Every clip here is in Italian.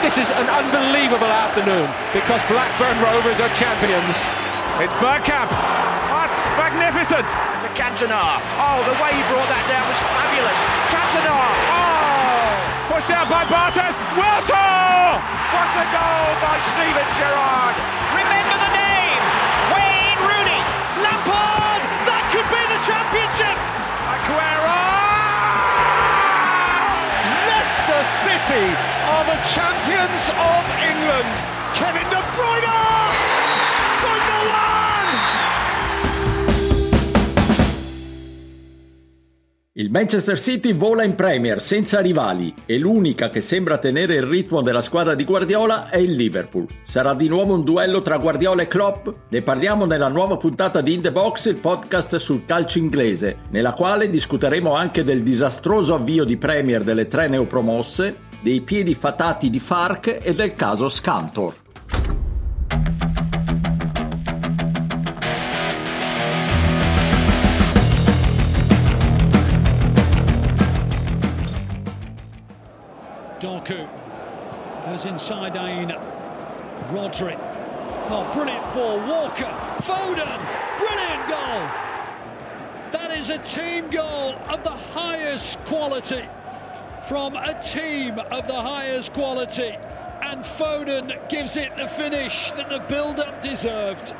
this is an unbelievable afternoon because Blackburn Rovers are champions. It's Bergkamp. That's magnificent. To Cantona. Oh, the way he brought that down was fabulous. Cantona. Oh! Pushed out by Bartes. Wiltor! What a goal by Steven Gerrard. Remember the name. Wayne Rooney. Lampard. That could be the championship. Aguero! Leicester City are the champions of England. Kevin De Bruyne. Il Manchester City vola in Premier senza rivali e l'unica che sembra tenere il ritmo della squadra di Guardiola è il Liverpool. Sarà di nuovo un duello tra Guardiola e Klopp? Ne parliamo nella nuova puntata di In The Box, il podcast sul calcio inglese, nella quale discuteremo anche del disastroso avvio di Premier delle tre neopromosse, dei piedi fatati di Fark e del caso Scantor. Doku goes inside Aina. Rodri. Oh, brilliant ball. Walker. Foden. Brilliant goal. That is a team goal of the highest quality. From a team of the highest quality. And Foden gives it the finish that the build up deserved.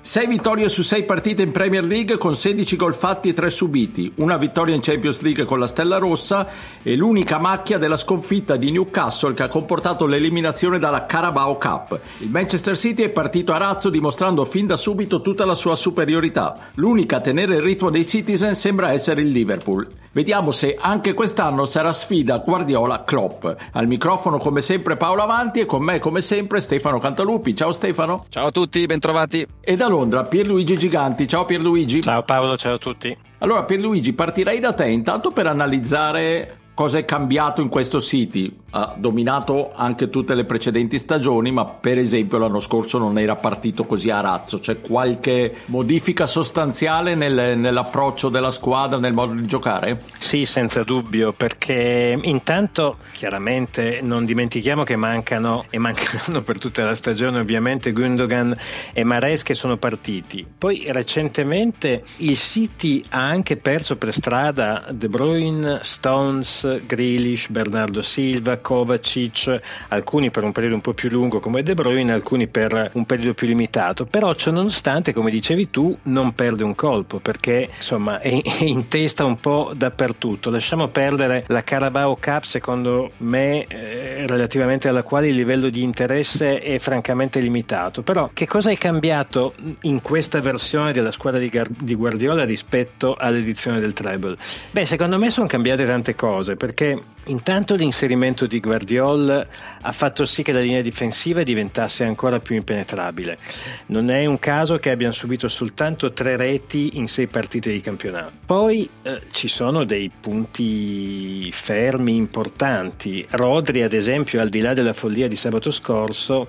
6 vittorie su 6 partite in Premier League con 16 gol fatti e 3 subiti, una vittoria in Champions League con la Stella Rossa e l'unica macchia della sconfitta di Newcastle che ha comportato l'eliminazione dalla Carabao Cup. Il Manchester City è partito a razzo dimostrando fin da subito tutta la sua superiorità. L'unica a tenere il ritmo dei Citizen sembra essere il Liverpool. Vediamo se anche quest'anno sarà sfida Guardiola-Klopp. Al microfono come sempre Paolo Avanti e con me come sempre Stefano Cantalupi. Ciao Stefano. Ciao a tutti, bentrovati. E da Londra Pierluigi Giganti. Ciao Pierluigi. Ciao Paolo, ciao a tutti. Allora Pierluigi, partirei da te intanto per analizzare cosa è cambiato in questo City. Ha dominato anche tutte le precedenti stagioni, ma per esempio l'anno scorso non era partito così a razzo. C'è qualche modifica sostanziale nel, nell'approccio della squadra, nel modo di giocare? Sì, senza dubbio, perché intanto chiaramente non dimentichiamo che mancano e mancheranno per tutta la stagione ovviamente Gundogan e Mares che sono partiti. Poi recentemente il City ha anche perso per strada De Bruyne, Stones, Grealish, Bernardo Silva, Kovacic, alcuni per un periodo un po' più lungo come De Bruyne, alcuni per un periodo più limitato. Però ciò nonostante, come dicevi tu, non perde un colpo perché insomma è in testa un po' dappertutto. Lasciamo perdere la Carabao Cup, secondo me, eh, relativamente alla quale il livello di interesse è francamente limitato. Però che cosa è cambiato in questa versione della squadra di, Gar- di Guardiola rispetto all'edizione del treble? Beh, secondo me sono cambiate tante cose perché intanto l'inserimento di Guardiola ha fatto sì che la linea difensiva diventasse ancora più impenetrabile. Non è un caso che abbiano subito soltanto tre reti in sei partite di campionato. Poi eh, ci sono dei punti fermi importanti. Rodri, ad esempio, al di là della follia di sabato scorso,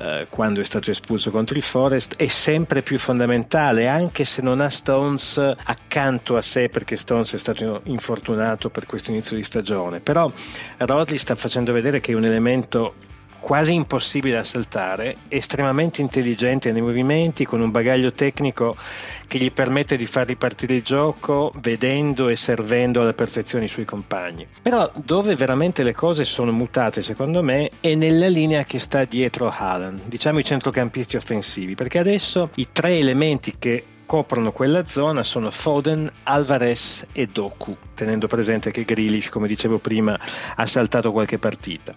eh, quando è stato espulso contro il Forest è sempre più fondamentale anche se non ha Stones accanto a sé perché Stones è stato infortunato per questo inizio di stagione. Però Rodley sta facendo vedere che è un elemento quasi impossibile da saltare, estremamente intelligente nei movimenti, con un bagaglio tecnico che gli permette di far ripartire il gioco vedendo e servendo alla perfezione i suoi compagni. Però dove veramente le cose sono mutate, secondo me, è nella linea che sta dietro Haaland, diciamo i centrocampisti offensivi, perché adesso i tre elementi che coprono quella zona sono Foden, Alvarez e Doku, tenendo presente che Grealish, come dicevo prima, ha saltato qualche partita.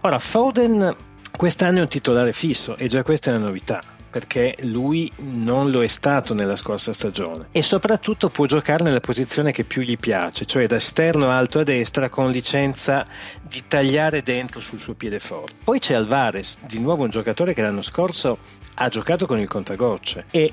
Ora, Foden quest'anno è un titolare fisso e già questa è una novità perché lui non lo è stato nella scorsa stagione e soprattutto può giocare nella posizione che più gli piace, cioè da esterno alto a destra con licenza di tagliare dentro sul suo piede forte. Poi c'è Alvarez, di nuovo un giocatore che l'anno scorso ha giocato con il contagocce e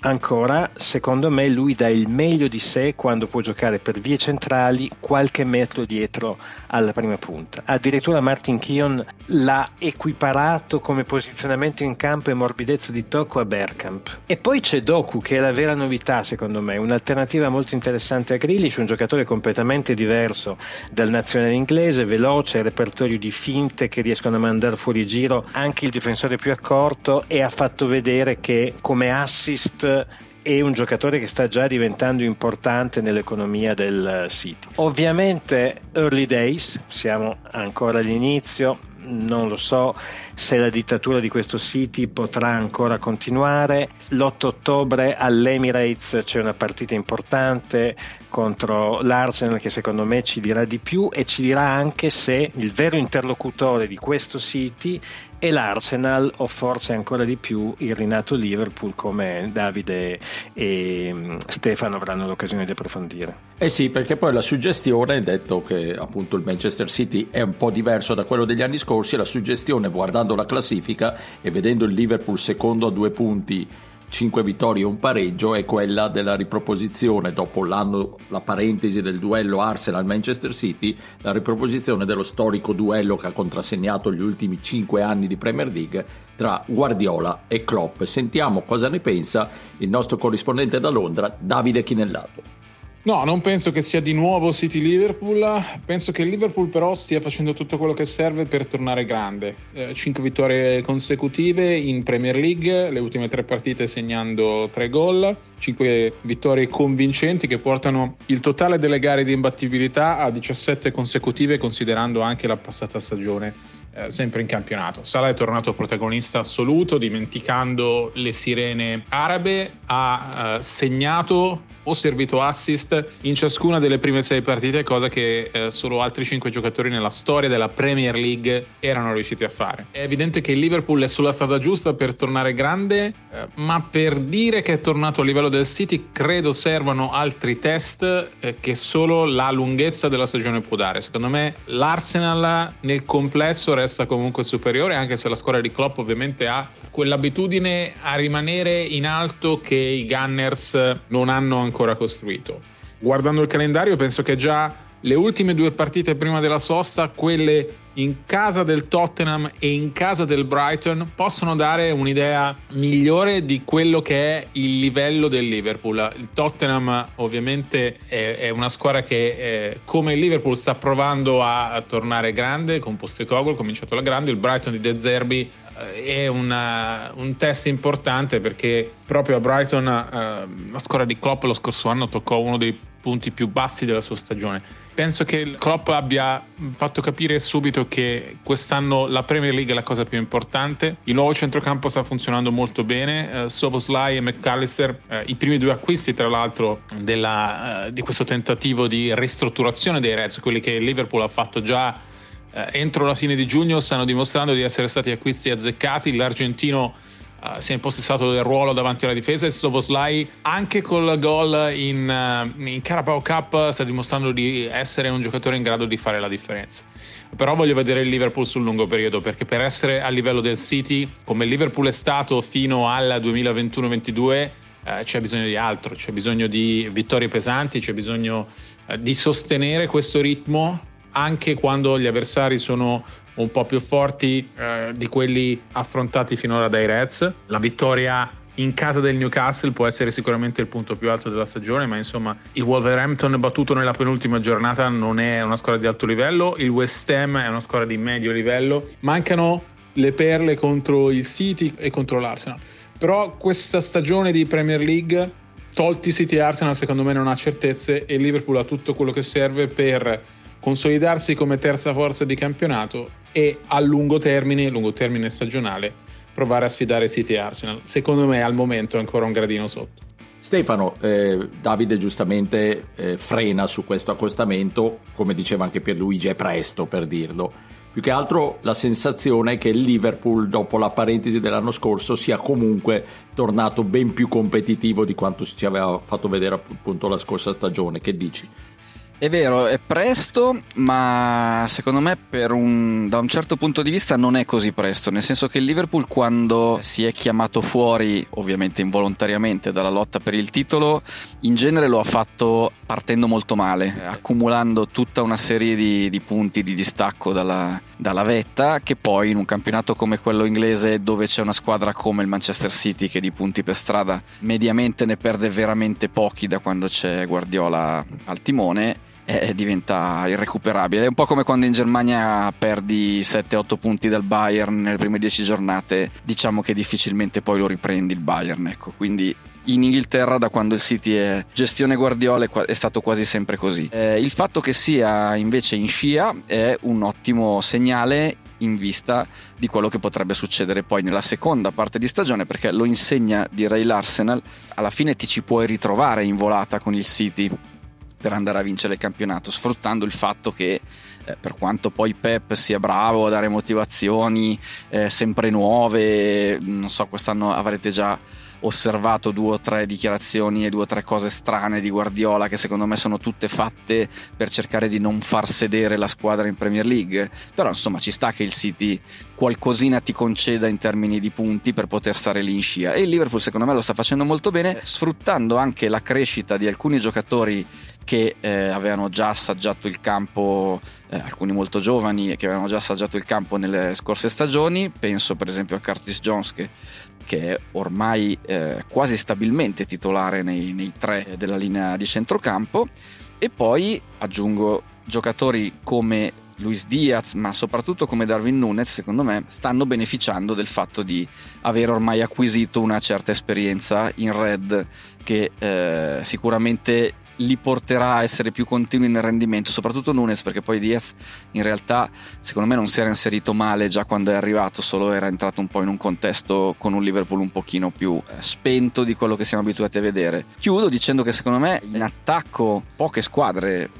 ancora, secondo me lui dà il meglio di sé quando può giocare per vie centrali qualche metro dietro alla prima punta. Addirittura Martin Keon l'ha equiparato come posizionamento in campo e morbidezza di tocco a Bergkamp. E poi c'è Doku che è la vera novità secondo me, un'alternativa molto interessante a Grealish, un giocatore completamente diverso dal nazionale inglese, veloce, repertorio di finte che riescono a mandare fuori giro anche il difensore più accorto e ha fatto vedere che come assist è un giocatore che sta già diventando importante nell'economia del City. Ovviamente early days, siamo ancora all'inizio, non lo so se la dittatura di questo City potrà ancora continuare. L'8 ottobre all'Emirates c'è una partita importante contro l'Arsenal che secondo me ci dirà di più e ci dirà anche se il vero interlocutore di questo City è l'Arsenal o forse ancora di più il rinato Liverpool come Davide e mm, Stefano avranno l'occasione di approfondire. Eh sì, perché poi la suggestione, detto che appunto il Manchester City è un po' diverso da quello degli anni scorsi, la suggestione guardando la classifica e vedendo il Liverpool secondo a due punti 5 vittorie e un pareggio è quella della riproposizione dopo l'anno, la parentesi del duello Arsenal-Manchester City, la riproposizione dello storico duello che ha contrassegnato gli ultimi 5 anni di Premier League tra Guardiola e Klopp. Sentiamo cosa ne pensa il nostro corrispondente da Londra, Davide Chinellato. No, non penso che sia di nuovo City Liverpool, penso che il Liverpool però stia facendo tutto quello che serve per tornare grande. Eh, cinque vittorie consecutive in Premier League, le ultime tre partite segnando tre gol, cinque vittorie convincenti che portano il totale delle gare di imbattibilità a 17 consecutive considerando anche la passata stagione eh, sempre in campionato. Salah è tornato protagonista assoluto dimenticando le sirene arabe, ha eh, segnato o servito assist in ciascuna delle prime sei partite, cosa che eh, solo altri cinque giocatori nella storia della Premier League erano riusciti a fare. È evidente che il Liverpool è sulla strada giusta per tornare grande, eh, ma per dire che è tornato a livello del City credo servano altri test eh, che solo la lunghezza della stagione può dare. Secondo me l'Arsenal nel complesso resta comunque superiore, anche se la squadra di Klopp ovviamente ha quell'abitudine a rimanere in alto che i Gunners non hanno ancora costruito. Guardando il calendario penso che già le ultime due partite prima della sosta, quelle in casa del Tottenham e in casa del Brighton, possono dare un'idea migliore di quello che è il livello del Liverpool. Il Tottenham ovviamente è, è una squadra che eh, come il Liverpool sta provando a, a tornare grande, con Postecoglou, cominciato la grande, il Brighton di De Zerbi eh, è una, un test importante perché proprio a Brighton eh, la squadra di Klopp lo scorso anno toccò uno dei punti più bassi della sua stagione. Penso che Klopp abbia fatto capire subito che quest'anno la Premier League è la cosa più importante. Il nuovo centrocampo sta funzionando molto bene. Uh, Soboslai e McAllister, uh, i primi due acquisti tra l'altro della, uh, di questo tentativo di ristrutturazione dei Reds, quelli che il Liverpool ha fatto già entro la fine di giugno, stanno dimostrando di essere stati acquisti azzeccati. L'argentino Uh, si è impossessato del ruolo davanti alla difesa e Soboslai anche col gol in, uh, in Carabao Cup sta dimostrando di essere un giocatore in grado di fare la differenza. Però voglio vedere il Liverpool sul lungo periodo perché per essere a livello del City come il Liverpool è stato fino al 2021-22 uh, c'è bisogno di altro c'è bisogno di vittorie pesanti c'è bisogno di sostenere questo ritmo anche quando gli avversari sono un po' più forti eh, di quelli affrontati finora dai Reds. La vittoria in casa del Newcastle può essere sicuramente il punto più alto della stagione, ma insomma il Wolverhampton battuto nella penultima giornata non è una squadra di alto livello, il West Ham è una squadra di medio livello. Mancano le perle contro il City e contro l'Arsenal. Però questa stagione di Premier League, tolti City e Arsenal, secondo me non ha certezze e Liverpool ha tutto quello che serve per consolidarsi come terza forza di campionato e a lungo termine, lungo termine stagionale, provare a sfidare City e Arsenal. Secondo me al momento è ancora un gradino sotto. Stefano, eh, Davide giustamente eh, frena su questo accostamento, come diceva anche Pierluigi, è presto per dirlo. Più che altro la sensazione è che il Liverpool, dopo la parentesi dell'anno scorso, sia comunque tornato ben più competitivo di quanto ci aveva fatto vedere appunto la scorsa stagione. Che dici? È vero, è presto, ma secondo me un, da un certo punto di vista non è così presto, nel senso che il Liverpool quando si è chiamato fuori, ovviamente involontariamente, dalla lotta per il titolo, in genere lo ha fatto partendo molto male, accumulando tutta una serie di, di punti di distacco dalla, dalla vetta, che poi in un campionato come quello inglese dove c'è una squadra come il Manchester City che di punti per strada mediamente ne perde veramente pochi da quando c'è Guardiola al timone, eh, diventa irrecuperabile. È un po' come quando in Germania perdi 7-8 punti dal Bayern nelle prime 10 giornate, diciamo che difficilmente poi lo riprendi il Bayern. Ecco. Quindi in Inghilterra da quando il City è gestione Guardiola è stato quasi sempre così. Eh, il fatto che sia invece in scia è un ottimo segnale in vista di quello che potrebbe succedere poi nella seconda parte di stagione perché lo insegna direi l'Arsenal alla fine ti ci puoi ritrovare in volata con il City per andare a vincere il campionato, sfruttando il fatto che eh, per quanto poi Pep sia bravo a dare motivazioni eh, sempre nuove, non so, quest'anno avrete già osservato due o tre dichiarazioni e due o tre cose strane di Guardiola che secondo me sono tutte fatte per cercare di non far sedere la squadra in Premier League. Però insomma ci sta che il City qualcosina ti conceda in termini di punti per poter stare lì in scia. E il Liverpool secondo me lo sta facendo molto bene sfruttando anche la crescita di alcuni giocatori che eh, avevano già assaggiato il campo, eh, alcuni molto giovani che avevano già assaggiato il campo nelle scorse stagioni, penso per esempio a Curtis Jones che, che è ormai eh, quasi stabilmente titolare nei, nei tre della linea di centrocampo. E poi aggiungo giocatori come Luis Diaz, ma soprattutto come Darwin Nunes, secondo me, stanno beneficiando del fatto di aver ormai acquisito una certa esperienza in red che eh, sicuramente li porterà a essere più continui nel rendimento, soprattutto Nunes perché poi Diaz in realtà secondo me non si era inserito male già quando è arrivato, solo era entrato un po' in un contesto con un Liverpool un pochino più eh, spento di quello che siamo abituati a vedere. Chiudo dicendo che secondo me in attacco poche squadre,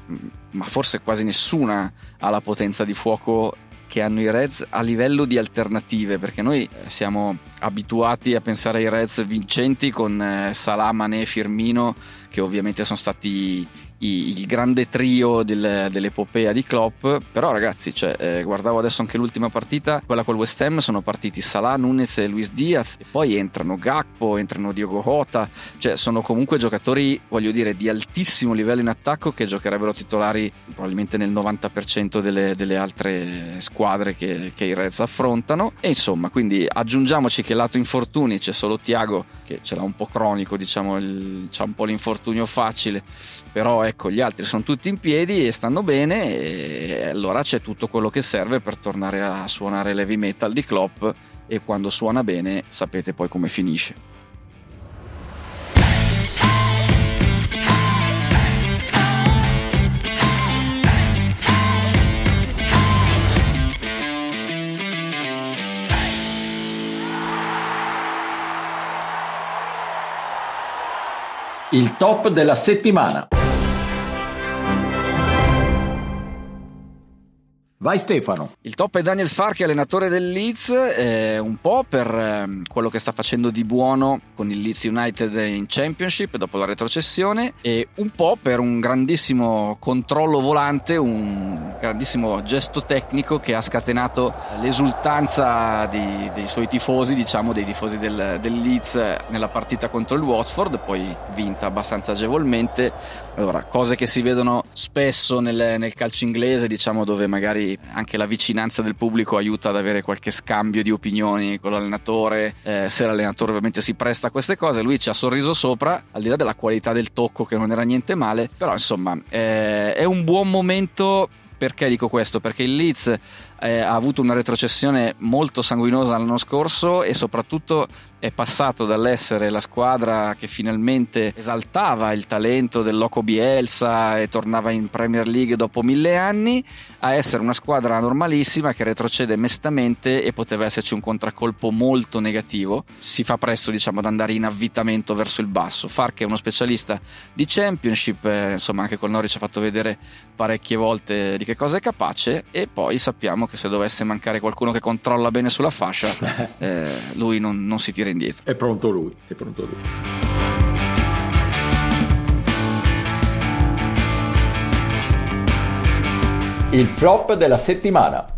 ma forse quasi nessuna ha la potenza di fuoco che hanno i Reds a livello di alternative, perché noi eh, siamo abituati a pensare ai Reds vincenti con eh, Salah, Mané, Firmino, che ovviamente sono stati il grande trio del, dell'epopea di Klopp. Però ragazzi cioè, eh, guardavo adesso anche l'ultima partita quella col West Ham sono partiti Salah, Nunez e Luis Diaz. E poi entrano Gakpo, entrano Diogo Jota. Cioè sono comunque giocatori voglio dire di altissimo livello in attacco che giocherebbero titolari probabilmente nel 90% delle, delle altre squadre che, che, i Reds affrontano. E insomma quindi aggiungiamoci che lato infortuni c'è solo Tiago che ce l'ha un po' cronico diciamo il, un po' l'infortunio facile però ecco gli altri sono tutti in piedi e stanno bene e allora c'è tutto quello che serve per tornare a suonare l'heavy metal di Klopp e quando suona bene sapete poi come finisce. Il top della settimana. Vai Stefano. Il top è Daniel Farke, allenatore del Leeds, eh, un po' per eh, quello che sta facendo di buono con il Leeds United in Championship dopo la retrocessione e un po' per un grandissimo controllo volante, un grandissimo gesto tecnico che ha scatenato l'esultanza di, dei suoi tifosi, diciamo dei tifosi del, del Leeds nella partita contro il Watford, poi vinta abbastanza agevolmente. Allora, cose che si vedono spesso nel, nel calcio inglese, diciamo dove magari anche la vicinanza del pubblico aiuta ad avere qualche scambio di opinioni con l'allenatore, eh, se l'allenatore ovviamente si presta a queste cose, lui ci ha sorriso sopra, al di là della qualità del tocco che non era niente male, però insomma eh, è un buon momento perché dico questo? Perché il Leeds eh, ha avuto una retrocessione molto sanguinosa l'anno scorso e soprattutto è passato dall'essere la squadra che finalmente esaltava il talento del Loco Bielsa e tornava in Premier League dopo mille anni a essere una squadra normalissima che retrocede mestamente e poteva esserci un contraccolpo molto negativo. Si fa presto diciamo ad andare in avvitamento verso il basso. Fark è uno specialista di Championship, eh, insomma anche col Norwich ha fatto vedere parecchie volte di che cosa è capace e poi sappiamo che se dovesse mancare qualcuno che controlla bene sulla fascia, eh, lui non, non, si tira indietro. È pronto lui, è pronto lui. Il flop della settimana.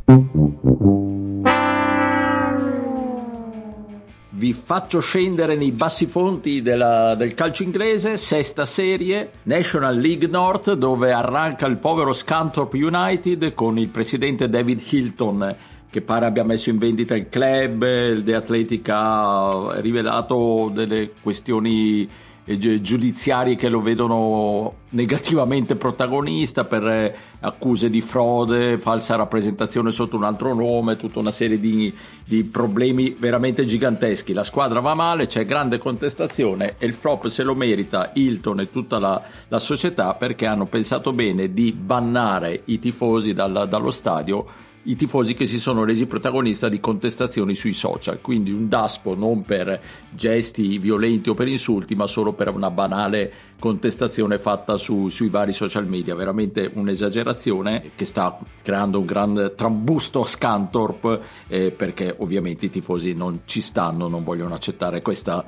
Vi faccio scendere nei bassi fonti della, del calcio inglese, sesta serie, National League North, dove arranca il povero Scunthorpe United con il presidente David Hilton che pare abbia messo in vendita il club, il The Athletic ha rivelato delle questioni eh, giudiziarie che lo vedono negativamente protagonista per eh, accuse di frode, falsa rappresentazione sotto un altro nome, tutta una serie di, di problemi veramente giganteschi. La squadra va male, c'è grande contestazione e il flop se lo merita Hilton e tutta la, la società perché hanno pensato bene di bannare i tifosi dal, dallo stadio i tifosi che si sono resi protagonisti di contestazioni sui social, quindi un daspo non per gesti violenti o per insulti, ma solo per una banale contestazione fatta su, sui vari social media, veramente un'esagerazione che sta creando un gran trambusto a Scantorp eh, perché ovviamente i tifosi non ci stanno, non vogliono accettare questa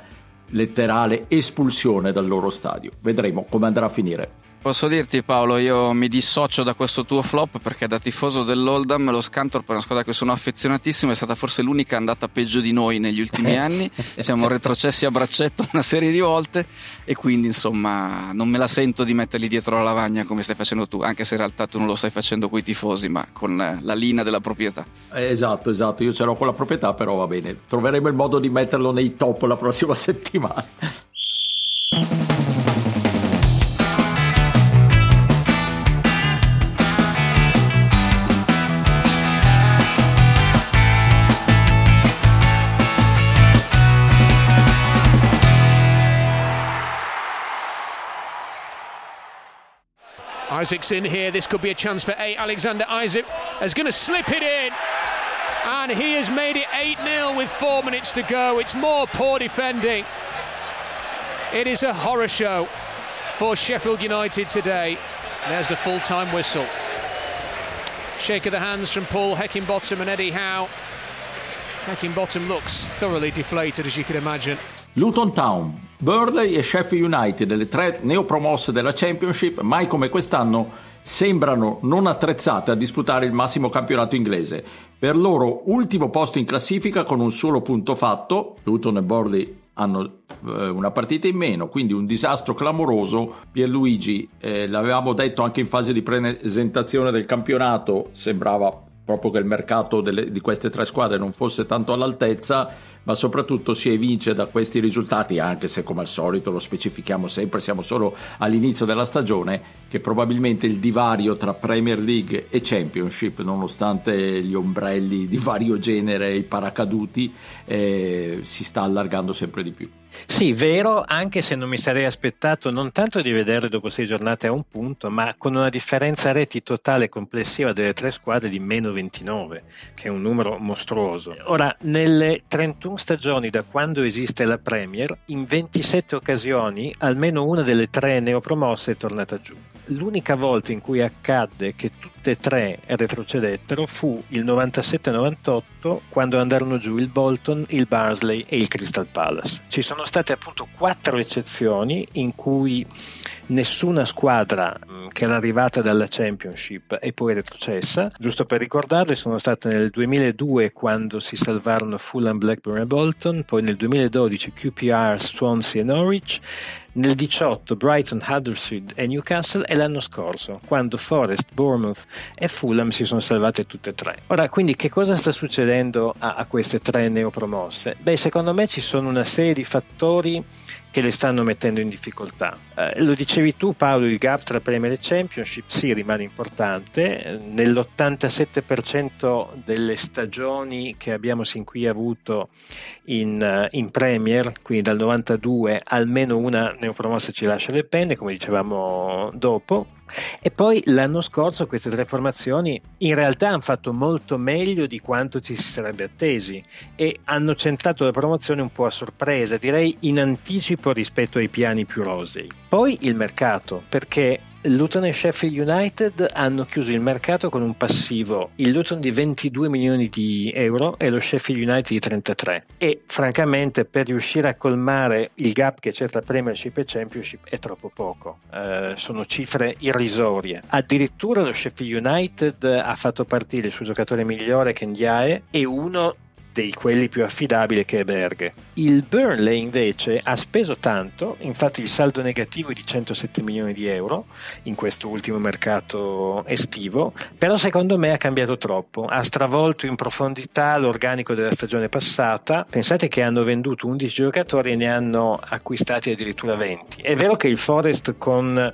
letterale espulsione dal loro stadio. Vedremo come andrà a finire. Posso dirti Paolo, io mi dissocio da questo tuo flop perché da tifoso dell'Oldham lo Scantorp è una squadra a cui sono affezionatissimo, è stata forse l'unica andata peggio di noi negli ultimi anni, siamo retrocessi a braccetto una serie di volte e quindi insomma non me la sento di metterli dietro la lavagna come stai facendo tu, anche se in realtà tu non lo stai facendo con i tifosi ma con la linea della proprietà. Esatto, esatto, io ce l'ho con la proprietà però va bene, troveremo il modo di metterlo nei top la prossima settimana. Isaac's in here. This could be a chance for eight. Alexander Isaac is going to slip it in. And he has made it 8 0 with four minutes to go. It's more poor defending. It is a horror show for Sheffield United today. There's the full time whistle. Shake of the hands from Paul Heckingbottom and Eddie Howe. Heckingbottom looks thoroughly deflated, as you can imagine. Luton Town, Burley e Sheffield United, le tre neopromosse della Championship, mai come quest'anno sembrano non attrezzate a disputare il massimo campionato inglese. Per loro ultimo posto in classifica con un solo punto fatto, Luton e Burley hanno eh, una partita in meno, quindi un disastro clamoroso. Pierluigi, eh, l'avevamo detto anche in fase di presentazione del campionato, sembrava proprio che il mercato delle, di queste tre squadre non fosse tanto all'altezza, ma soprattutto si evince da questi risultati, anche se come al solito lo specifichiamo sempre, siamo solo all'inizio della stagione, che probabilmente il divario tra Premier League e Championship, nonostante gli ombrelli di vario genere e i paracaduti, eh, si sta allargando sempre di più. Sì, vero, anche se non mi sarei aspettato non tanto di vedere dopo sei giornate a un punto, ma con una differenza reti totale complessiva delle tre squadre di meno 29, che è un numero mostruoso. Ora, nelle 31 stagioni da quando esiste la Premier, in 27 occasioni almeno una delle tre neopromosse è tornata giù. L'unica volta in cui accadde che tutte e tre retrocedettero fu il 97-98 quando andarono giù il Bolton, il Barnsley e il Crystal Palace. Ci sono state appunto quattro eccezioni in cui nessuna squadra che era arrivata dalla Championship è poi retrocessa. Giusto per ricordarle, sono state nel 2002 quando si salvarono Fulham, Blackburn e Bolton, poi nel 2012 QPR, Swansea e Norwich nel 18 Brighton, Huddersfield e Newcastle e l'anno scorso quando Forest, Bournemouth e Fulham si sono salvate tutte e tre. Ora, quindi che cosa sta succedendo a, a queste tre neopromosse? Beh, secondo me ci sono una serie di fattori che le stanno mettendo in difficoltà. Eh, lo dicevi tu Paolo, il gap tra Premier e Championship sì rimane importante, nell'87% delle stagioni che abbiamo sin qui avuto in, eh, in Premier, quindi dal 92 almeno una neopromossa ci lascia le penne, come dicevamo dopo, e poi l'anno scorso queste tre formazioni in realtà hanno fatto molto meglio di quanto ci si sarebbe attesi e hanno centrato la promozione un po' a sorpresa, direi in anticipo rispetto ai piani più rosei. Poi il mercato, perché Luton e Sheffield United hanno chiuso il mercato con un passivo, il Luton di 22 milioni di euro e lo Sheffield United di 33 e francamente per riuscire a colmare il gap che c'è tra Premiership e Championship è troppo poco, eh, sono cifre irrisorie. Addirittura lo Sheffield United ha fatto partire il suo giocatore migliore Kendiae e uno dei quelli più affidabili che è Berghe. Il Burnley invece ha speso tanto, infatti il saldo negativo è di 107 milioni di euro in questo ultimo mercato estivo, però secondo me ha cambiato troppo, ha stravolto in profondità l'organico della stagione passata, pensate che hanno venduto 11 giocatori e ne hanno acquistati addirittura 20. È vero che il Forest con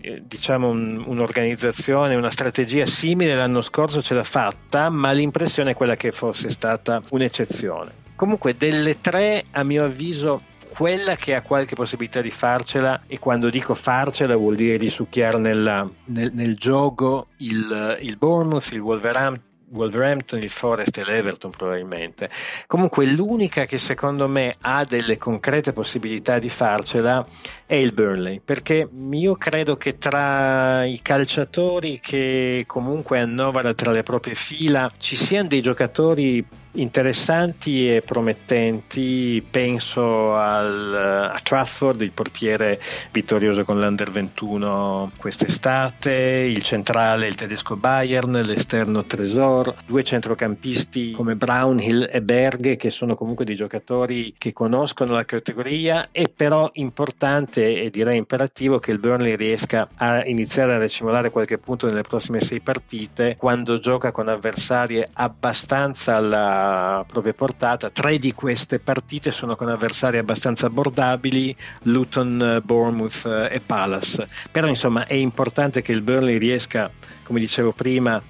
eh, diciamo un, un'organizzazione, una strategia simile l'anno scorso ce l'ha fatta, ma l'impressione è quella che fosse stata un'eccezione. Comunque delle tre, a mio avviso, quella che ha qualche possibilità di farcela e quando dico farcela vuol dire di succhiare nel, nel, gioco il, il Bournemouth, il Wolverhampton Wolverhampton, il Forest e l'Everton probabilmente. Comunque l'unica che secondo me ha delle concrete possibilità di farcela è il Burnley, perché io credo che tra i calciatori che comunque annovera tra le proprie fila ci siano dei giocatori interessanti e promettenti. Penso al, a Trafford, il portiere vittorioso con l'Under 21 quest'estate, il centrale, il tedesco Bayern, l'esterno Tresor, due centrocampisti come Brownhill e Berg che sono comunque dei giocatori che conoscono la categoria è però importante e direi imperativo che il Burnley riesca a iniziare a recimolare qualche punto nelle prossime sei partite quando gioca con avversari abbastanza alla propria portata. Tre di queste partite sono con avversari abbastanza abbordabili, Luton, Bournemouth e Palace. Però insomma è importante che il Burnley riesca, come dicevo prima,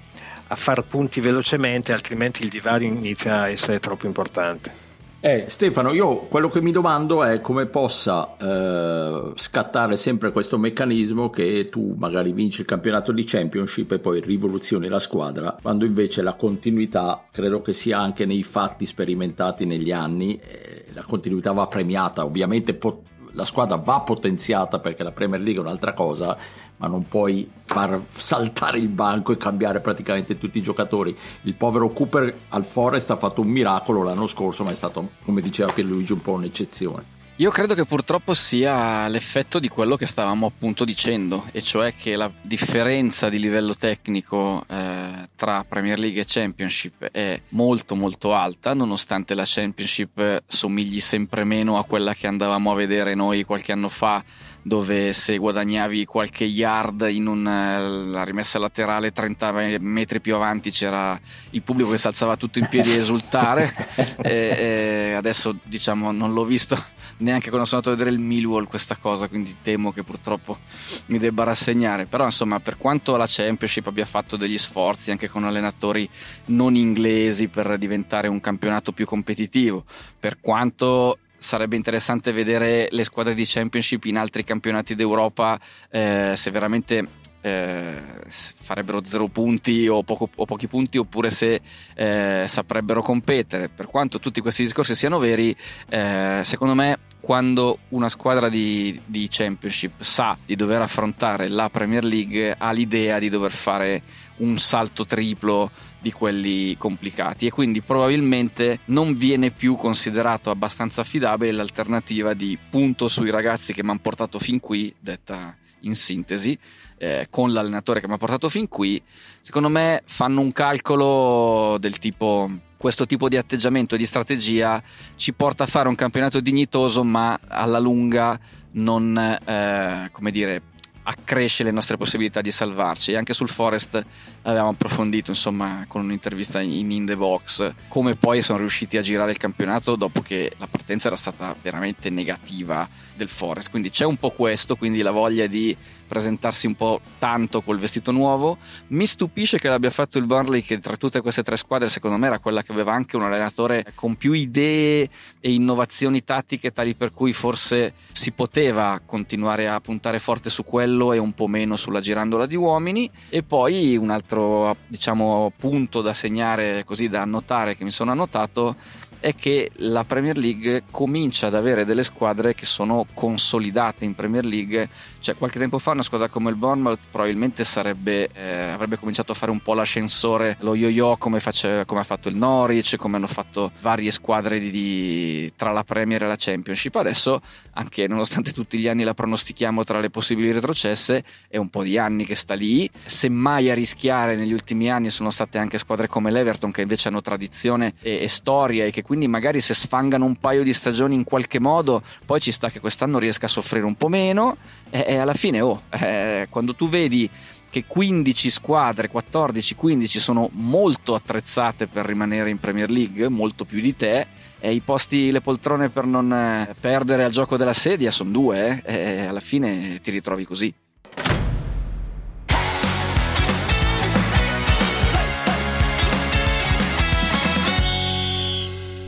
a far punti velocemente, altrimenti il divario inizia a essere troppo importante. Eh, Stefano, io quello che mi domando è come possa eh, scattare sempre questo meccanismo che tu magari vinci il campionato di Championship e poi rivoluzioni la squadra, quando invece la continuità credo che sia anche nei fatti sperimentati negli anni, eh, la continuità va premiata, ovviamente pot- la squadra va potenziata perché la Premier League è un'altra cosa, ma non puoi far saltare il banco e cambiare praticamente tutti i giocatori. Il povero Cooper al Forest ha fatto un miracolo l'anno scorso, ma è stato, come diceva Pierluigi, un po' un'eccezione. Io credo che purtroppo sia l'effetto di quello che stavamo appunto dicendo, e cioè che la differenza di livello tecnico eh, tra Premier League e Championship è molto molto alta, nonostante la Championship somigli sempre meno a quella che andavamo a vedere noi qualche anno fa dove se guadagnavi qualche yard in una rimessa laterale 30 metri più avanti c'era il pubblico che si alzava tutto in piedi a esultare. E, e adesso diciamo non l'ho visto neanche quando sono andato a vedere il Millwall questa cosa quindi temo che purtroppo mi debba rassegnare. Però insomma per quanto la Championship abbia fatto degli sforzi anche con allenatori non inglesi per diventare un campionato più competitivo per quanto sarebbe interessante vedere le squadre di Championship in altri campionati d'Europa eh, se veramente eh, farebbero zero punti o, poco, o, pochi punti oppure se eh, saprebbero competere. Per quanto tutti questi discorsi siano veri, eh, secondo me quando una squadra di, di, Championship sa di dover affrontare la Premier League ha l'idea di dover fare un salto triplo di quelli complicati e quindi probabilmente non viene più considerato abbastanza affidabile l'alternativa di punto sui ragazzi che mi hanno portato fin qui, detta in sintesi, eh, con l'allenatore che mi ha portato fin qui, secondo me fanno un calcolo del tipo questo tipo di atteggiamento e di strategia ci porta a fare un campionato dignitoso ma alla lunga non, eh, come dire, accresce le nostre possibilità di salvarci. E anche sul Forest avevamo approfondito, insomma, con un'intervista in In The Box, come poi sono riusciti a girare il campionato dopo che la partenza era stata veramente negativa del Forest. Quindi c'è un po' questo, quindi la voglia di presentarsi un po' tanto col vestito nuovo. Mi stupisce che l'abbia fatto il Burnley, che tra tutte queste tre squadre, secondo me, era quella che aveva anche un allenatore con più idee e innovazioni tattiche, tali per cui forse si poteva continuare a puntare forte su quello e un po' meno sulla girandola di uomini. E poi un altro, diciamo, punto da segnare, così da annotare, che mi sono annotato è che la Premier League comincia ad avere delle squadre che sono consolidate in Premier League. Cioè, qualche tempo fa una squadra come il Bournemouth probabilmente sarebbe, eh, avrebbe cominciato a fare un po' l'ascensore, lo yo-yo come, face, come ha fatto il Norwich, come hanno fatto varie squadre di, di, tra la Premier e la Championship. Adesso, anche nonostante tutti gli anni la pronostichiamo tra le possibili retrocesse, è un po' di anni che sta lì. Semmai a rischiare negli ultimi anni sono state anche squadre come l'Everton che invece hanno tradizione e, e storia e che quindi magari se sfangano un paio di stagioni in qualche modo, poi ci sta che quest'anno riesca a soffrire un po' meno e, e alla fine, oh, eh, quando tu vedi che 15 squadre, 14-15 sono molto attrezzate per rimanere in Premier League, molto più di te, e i posti, le poltrone per non eh, perdere al gioco della sedia sono due, eh, e alla fine ti ritrovi così.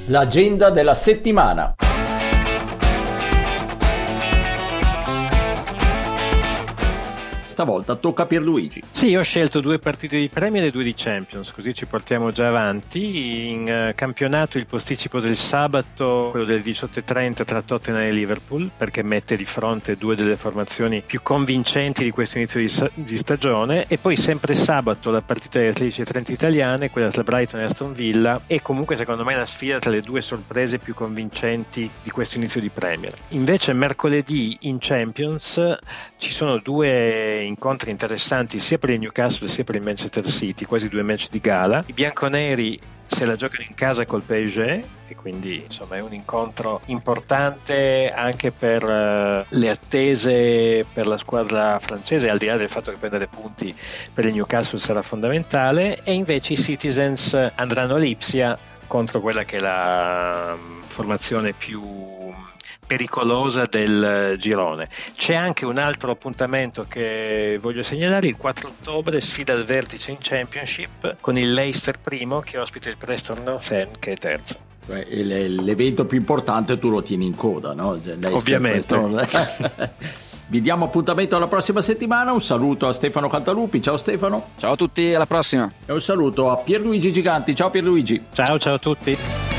L'agenda della settimana. Stavolta tocca a Pierluigi. Sì, ho scelto due partite di Premier e due di Champions, così ci portiamo già avanti. In uh, campionato il posticipo del sabato, quello delle 18.30 tra Tottenham e Liverpool, perché mette di fronte due delle formazioni più convincenti di questo inizio di, di stagione. E poi sempre sabato la partita delle 13.30 italiane, quella tra Brighton e Aston Villa, e comunque secondo me la sfida tra le due sorprese più convincenti di questo inizio di Premier. Invece mercoledì in Champions ci sono due incontri interessanti sia per il Newcastle sia per il Manchester City, quasi due match di gala. I bianconeri se la giocano in casa col PSG e quindi insomma è un incontro importante anche per uh, le attese per la squadra francese al di là del fatto che prendere punti per il Newcastle sarà fondamentale e invece i Citizens andranno a Lipsia contro quella che è la um, formazione più pericolosa del girone. C'è anche un altro appuntamento che voglio segnalare, il 4 ottobre sfida al vertice in Championship con il Leicester primo che ospita il Preston North End che è terzo. L'evento più importante tu lo tieni in coda, no? Leicester, Ovviamente. Vi diamo appuntamento alla prossima settimana. Un saluto a Stefano Cantalupi. Ciao Stefano. Ciao a tutti, alla prossima. E un saluto a Pierluigi Giganti. Ciao Pierluigi. Ciao, ciao a tutti.